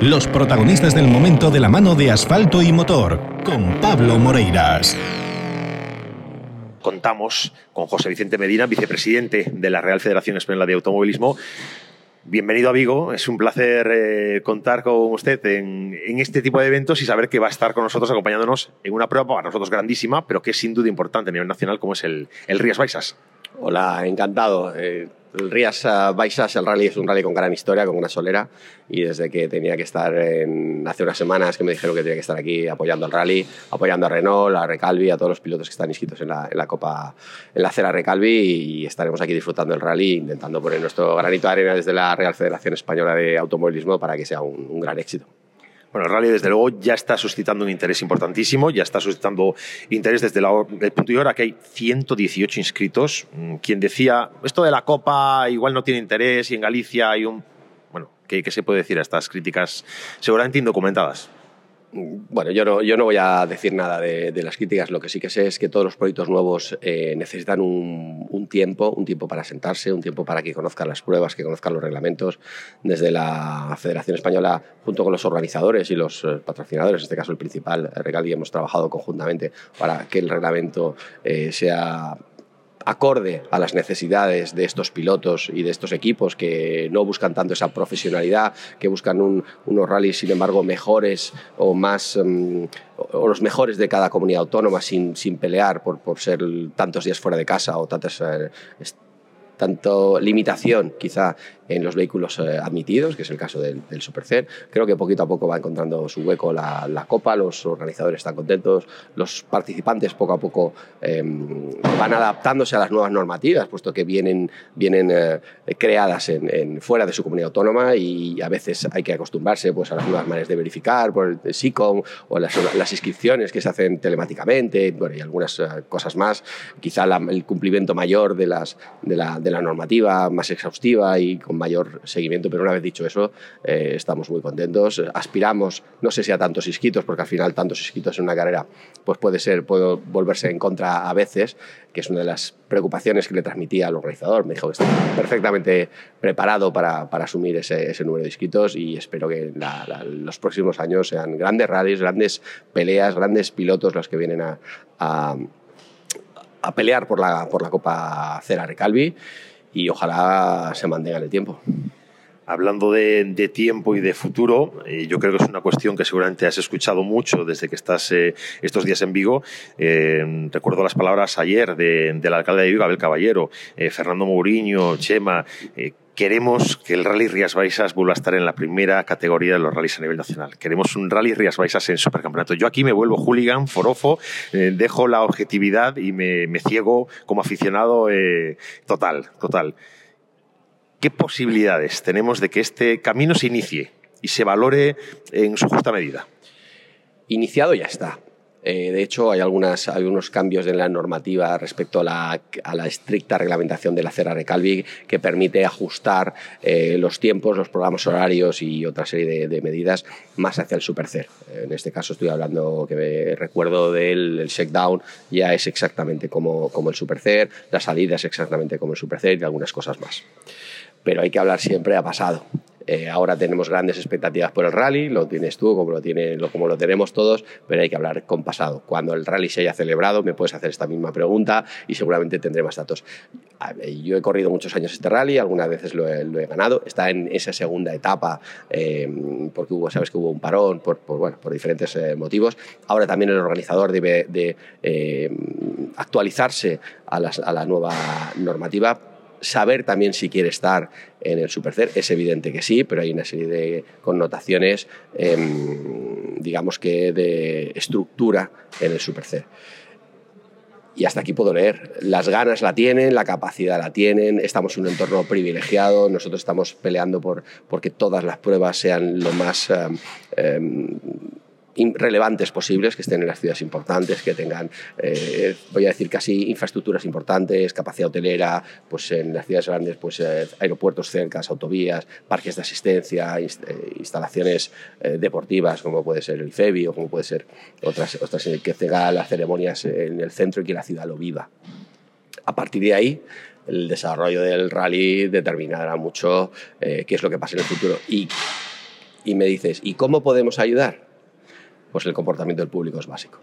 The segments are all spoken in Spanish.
Los protagonistas del momento de la mano de asfalto y motor, con Pablo Moreiras. Contamos con José Vicente Medina, vicepresidente de la Real Federación Española de Automovilismo. Bienvenido a Vigo, es un placer eh, contar con usted en, este tipo de eventos y saber que va a estar con nosotros acompañándonos en una prueba para nosotros grandísima, pero que es sin duda importante a nivel nacional, como es el, el Rías Baixas. Hola, encantado. Eh, el Rías Baixas, el rally es un rally con gran historia, con una solera, y desde que tenía que estar hace unas semanas que me dijeron que tenía que estar aquí apoyando al rally, apoyando a Renault, a Recalvi, a todos los pilotos que están inscritos en la, en la Copa, en la Cera Recalvi, y estaremos aquí disfrutando del rally, intentando poner nuestro granito de arena desde la Real Federación Española de Automovilismo para que sea un gran éxito. Bueno, el rally desde luego ya está suscitando un interés importantísimo, ya está suscitando interés desde el punto de ahora que hay 118 inscritos. Mm, quien decía, esto de la Copa igual no tiene interés y en Galicia hay un... Bueno, ¿qué, qué se puede decir a estas críticas seguramente indocumentadas? Bueno, yo no, yo no voy a decir nada de, las críticas. Lo que sí que sé es que todos los proyectos nuevos eh, necesitan un, tiempo, un tiempo para sentarse, un tiempo para que conozcan las pruebas, que conozcan los reglamentos. Desde la Federación Española, junto con los organizadores y los eh, patrocinadores, en este caso el principal, Regali, hemos trabajado conjuntamente para que el reglamento eh, sea acorde a las necesidades de estos pilotos y de estos equipos que no buscan tanto esa profesionalidad, que buscan unos rallies, sin embargo, mejores o más... Mm, o los mejores de cada comunidad autónoma sin, sin pelear por, por, ser tantos días fuera de casa o tantas eh, tanto limitación quizá en los vehículos eh, admitidos, que es el caso del, del Supercer. Creo que poquito a poco va encontrando su hueco la, la Copa, los organizadores están contentos, los participantes poco a poco em, van adaptándose a las nuevas normativas, puesto que vienen, vienen eh, creadas en, fuera de su comunidad autónoma y a veces hay que acostumbrarse pues, a las nuevas maneras de verificar por el SICOM o las, las inscripciones que se hacen telemáticamente bueno, y algunas eh, cosas más. Quizá el cumplimiento mayor de, las, de, la, de la normativa más exhaustiva y con mayor seguimiento, pero una vez dicho eso, eh, estamos muy contentos. Aspiramos, no sé si a tantos inscritos, porque al final tantos inscritos en una carrera pues puede ser, puede volverse en contra a veces, que es una de las preocupaciones que le transmitía al organizador. Me dijo que está perfectamente preparado para, para asumir ese, ese, número de inscritos y espero que los próximos años sean grandes rallies, grandes peleas, grandes pilotos los que vienen a, a a pelear por la, por la Copa Cera Recalvi y ojalá se mantenga en el tiempo. Hablando de, tiempo y de futuro, eh, yo creo que es una cuestión que seguramente has escuchado mucho desde que estás eh, estos días en Vigo. Eh, recuerdo las palabras ayer del alcalde de Vigo, Abel Caballero, Fernando Mourinho, Chema queremos que el Rally Rías Baixas vuelva a estar en la primera categoría de los rallies a nivel nacional. Queremos un Rally Rías Baixas en supercampeonato. Yo aquí me vuelvo hooligan, forofo, eh, dejo la objetividad y me, ciego como aficionado eh, total, total. ¿Qué posibilidades tenemos de que este camino se inicie y se valore en su justa medida? Iniciado ya está. Eh, de hecho, hay, algunas, cambios en la normativa respecto a la, estricta reglamentación de la Cera que permite ajustar eh, los tiempos, los programas horarios y otra serie de, medidas más hacia el Supercer. En este caso estoy hablando que recuerdo del el checkdown ya es exactamente como, como el Supercer, la salida es exactamente como el Supercer y algunas cosas más. Pero hay que hablar siempre a pasado. Eh, ahora tenemos grandes expectativas por el rally, lo tienes tú como lo, tenemos todos, pero hay que hablar con pasado. Cuando el rally se haya celebrado, me puedes hacer esta misma pregunta y seguramente tendré más datos. Yo he corrido muchos años este rally, algunas veces lo he, ganado, está en esa segunda etapa, eh, porque hubo, sabes que hubo un parón por, diferentes eh, motivos. Ahora también el organizador debe de, actualizarse a la nueva normativa saber también si quiere estar en el Supercer. Es evidente que sí, pero hay una serie de connotaciones, em, digamos que de estructura en el Supercer. Y hasta aquí puedo leer. Las ganas la tienen, la capacidad la tienen, estamos en un entorno privilegiado, nosotros estamos peleando por porque todas las pruebas sean lo más em, em, relevantes posibles, que estén en las ciudades importantes, que tengan, eh, voy a decir casi infraestructuras importantes, capacidad hotelera, pues en las ciudades grandes, pues eh, aeropuertos cercas, autovías, parques de asistencia, eh, instalaciones deportivas, como puede ser el FEBI o como puede ser otras, otras que tenga las ceremonias en el centro y que la ciudad lo viva. A partir de ahí, el desarrollo del rally determinará mucho qué es lo que pasa en el futuro. Y y me dices, ¿y cómo podemos ayudar? Pues el comportamiento del público es básico.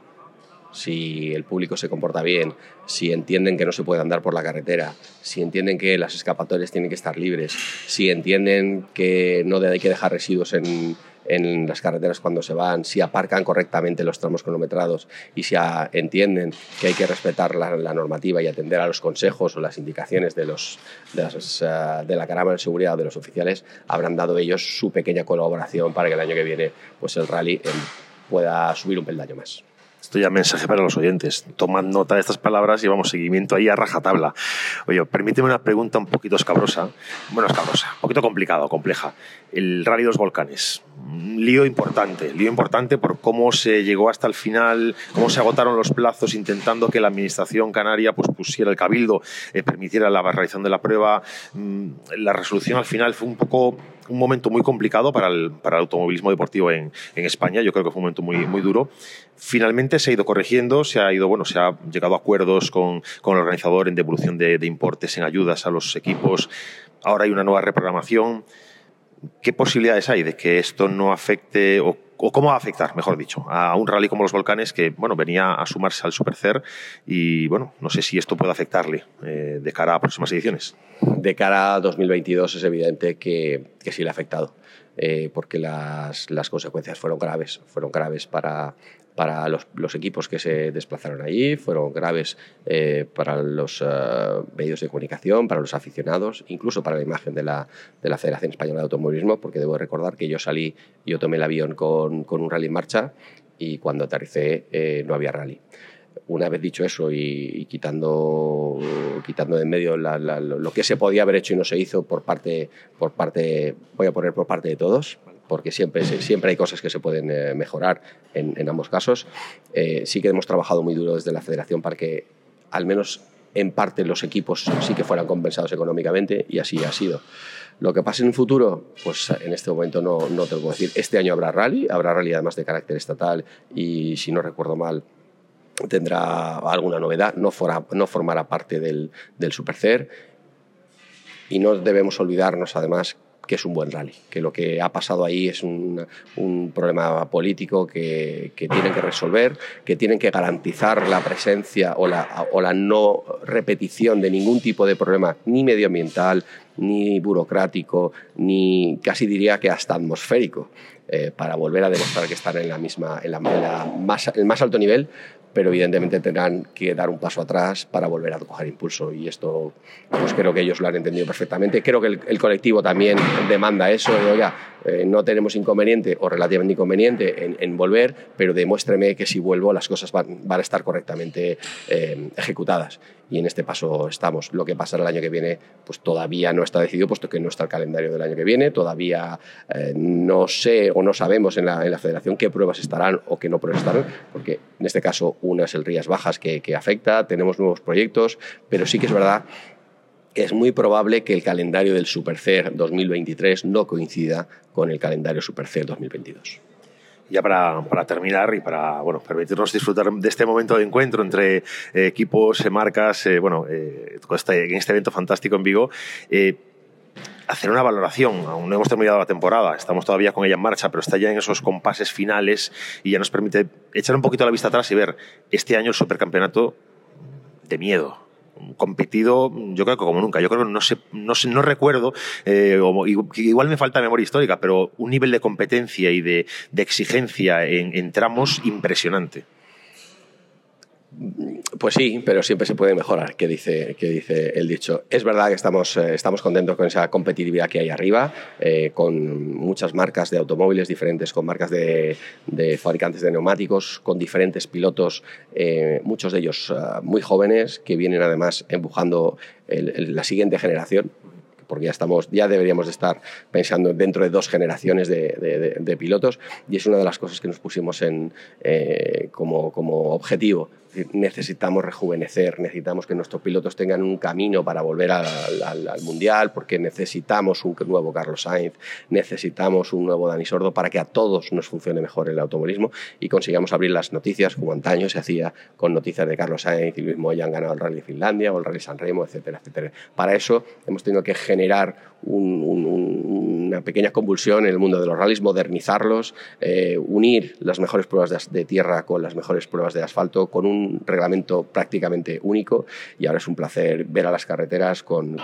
Si el público se comporta bien, si entienden que no se puede andar por la carretera, si entienden que las escapatorias tienen que estar libres, si entienden que no hay que dejar residuos en, en las carreteras cuando se van, si aparcan correctamente los tramos cronometrados y si entienden que hay que respetar la, normativa y atender a los consejos o las indicaciones de, los, de, eh, de la Cámara de Seguridad o de los oficiales, habrán dado ellos su pequeña colaboración para que el año que viene pues el rally eh, pueda subir un peldaño más. Esto ya mensaje para los oyentes. Tomad nota de estas palabras y vamos seguimiento ahí a rajatabla. Oye, permíteme una pregunta un poquito escabrosa. Bueno, escabrosa, un poquito complicado, compleja. El Rally de los Volcanes. Un lío importante, lío importante por cómo se llegó hasta el final, cómo se agotaron los plazos intentando que la administración canaria pues, pusiera el cabildo, eh, permitiera la realización de la prueba. Mm, la resolución al final fue un poco un momento muy complicado para el, para el automovilismo deportivo en, en, España. Yo creo que fue un momento muy, muy duro. Finalmente se ha ido corrigiendo, se ha ido, bueno, se ha llegado a acuerdos con, con el organizador en devolución de, de importes, en ayudas a los equipos. Ahora hay una nueva reprogramación. ¿Qué posibilidades hay de que esto no afecte o o cómo va a afectar, mejor dicho, a un rally como los Volcanes que bueno, venía a sumarse al Supercer y bueno, no sé si esto puede afectarle eh, de cara a próximas ediciones. De cara a 2022 es evidente que, que sí le ha afectado. Eh, porque las, las, consecuencias fueron graves, fueron graves para, para los, los, equipos que se desplazaron allí, fueron graves eh, para los uh, medios de comunicación, para los aficionados, incluso para la imagen de la, de la, Federación Española de Automovilismo, porque debo recordar que yo salí, yo tomé el avión con, con un rally en marcha y cuando aterricé eh, no había rally. Una vez dicho eso y, y quitando, quitando de en medio la, la, lo que se podía haber hecho y no se hizo por parte, por parte, voy a poner por parte de todos, porque siempre, siempre hay cosas que se pueden eh, mejorar en, en, ambos casos. Eh, sí que hemos trabajado muy duro desde la federación para que al menos en parte los equipos sí que fueran compensados económicamente y así ha sido. Lo que pase en un futuro, pues en este momento no, no te lo puedo decir. Este año habrá rally, habrá rally además de carácter estatal y si no recuerdo mal tendrá alguna novedad, no, forma, no formará parte del, del Supercer. Y no debemos olvidarnos además que es un buen rally, que lo que ha pasado ahí es un, un problema político que, que, tienen que resolver, que tienen que garantizar la presencia o la, o la no repetición de ningún tipo de problema, ni medioambiental, ni burocrático, ni casi diría que hasta atmosférico, eh, para volver a demostrar que están en la misma, más, el más alto nivel, pero evidentemente tendrán que dar un paso atrás para volver a coger impulso y esto pues creo que ellos lo han entendido perfectamente. Creo que el, colectivo también demanda eso, oiga, eh, no tenemos inconveniente o relativamente inconveniente en, volver, pero demuéstreme que si vuelvo las cosas van, a estar correctamente eh, ejecutadas. Y en este paso estamos. Lo que pasará el año que viene, pues todavía no está decidido, puesto que no está el calendario del año que viene. Todavía eh, no sé o no sabemos en la, federación qué pruebas estarán o qué no pruebas estarán, porque en este caso una es el Rías Bajas que, que afecta, tenemos nuevos proyectos, pero sí que es verdad es muy probable que el calendario del Supercer 2023 no coincida con el calendario Supercer 2022 ya para, para, terminar y para bueno, permitirnos disfrutar de este momento de encuentro entre eh, equipos, eh, marcas, eh, bueno, eh, este, en este evento fantástico en Vigo, hacer una valoración. Aún no hemos terminado la temporada, estamos todavía con ella en marcha, pero está ya en esos compases finales y ya nos permite echar un poquito la vista atrás y ver este año el supercampeonato de miedo competido, yo creo que como nunca. Yo creo que no sé, no, no recuerdo, eh, igual me falta memoria histórica, pero un nivel de competencia y de, de exigencia en, en tramos impresionante. Pues sí, pero siempre se puede mejorar, que dice, que dice el dicho. Es verdad que estamos, eh, estamos contentos con esa competitividad que hay arriba, eh, con muchas marcas de automóviles diferentes, con marcas de, fabricantes de neumáticos, con diferentes pilotos, eh, muchos de ellos uh, muy jóvenes, que vienen además empujando la siguiente generación, porque ya, estamos, ya deberíamos de estar pensando dentro de dos generaciones de, de, de pilotos y es una de las cosas que nos pusimos en, eh, como, como objetivo necesitamos rejuvenecer, necesitamos que nuestros pilotos tengan un camino para volver al, al, al, Mundial, porque necesitamos un nuevo Carlos Sainz, necesitamos un nuevo Dani Sordo para que a todos nos funcione mejor el automovilismo y consigamos abrir las noticias como antaño se hacía con noticias de Carlos Sainz y Luis Moya han ganado el Rally de Finlandia o el Rally San Remo, etcétera, etcétera. Para eso hemos tenido que generar generar una pequeña convulsión en el mundo de los rallies, modernizarlos, eh, unir las mejores pruebas de, tierra con las mejores pruebas de asfalto, con un reglamento prácticamente único. Y ahora es un placer ver a las carreteras con,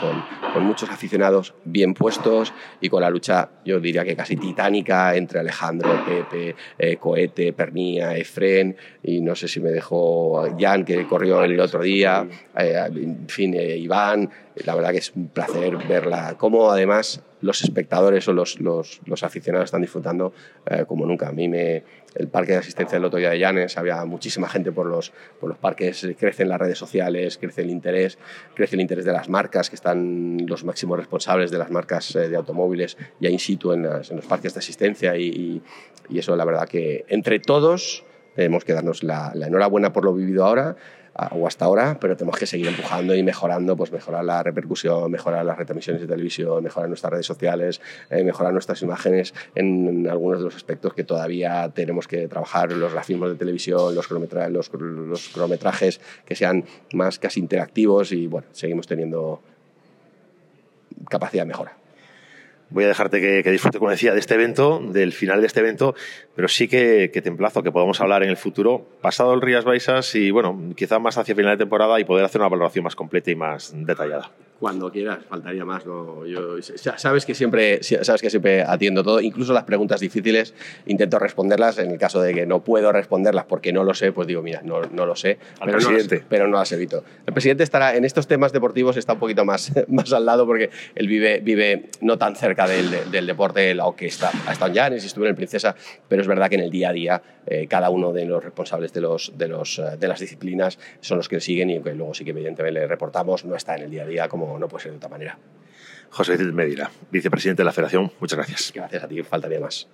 muchos aficionados bien puestos y con la lucha, yo diría que casi titánica, entre Alejandro, Pepe, eh, Coete, Pernía, Efren y no sé si me dejó Jan, que corrió el otro día, eh, en fin, Iván. La verdad que es un placer verla, cómo además los espectadores o los, los, aficionados están disfrutando eh, como nunca. A mí me, el parque de asistencia del Loto de Llanes, había muchísima gente por los, por los parques, crecen las redes sociales, crece el interés, crece el interés de las marcas, que están los máximos responsables de las marcas eh, de automóviles ya in situ en, los parques de asistencia y, y, eso la verdad que entre todos tenemos que darnos la, enhorabuena por lo vivido ahora o hasta ahora, pero tenemos que seguir empujando y mejorando, pues mejorar la repercusión, mejorar las retransmisiones de televisión, mejorar nuestras redes sociales, eh, mejorar nuestras imágenes en, algunos de los aspectos que todavía tenemos que trabajar, los grafismos de televisión, los, los, los cronometrajes que sean más casi interactivos y bueno, seguimos teniendo capacidad de mejora voy a dejarte que, que disfrute, como decía, de este evento, del final de este evento, pero sí que, te emplazo que podamos hablar en el futuro, pasado el Rías Baixas y, bueno, quizá más hacia final de temporada y poder hacer una valoración más completa y más detallada. Cuando quieras, faltaría más. ¿no? Yo, sabes, que siempre, sabes que siempre atiendo todo, incluso las preguntas difíciles, intento responderlas. En el caso de que no puedo responderlas porque no lo sé, pues digo, mira, no, no lo sé. Al pero presidente. No, pero no las evito. El presidente estará en estos temas deportivos, está un poquito más, más al lado porque él vive, vive no tan cerca del, del deporte, aunque está, ha estado en Llanes y estuvo en el Princesa, pero es verdad que en el día a día eh, cada uno de los responsables de, los, de, los, eh, de las disciplinas son los que siguen y que luego sí que evidentemente le reportamos, no está en el día a día como no puede ser de otra manera. José Medina, vicepresidente de la Federación, muchas gracias. Gracias a ti, faltaría más.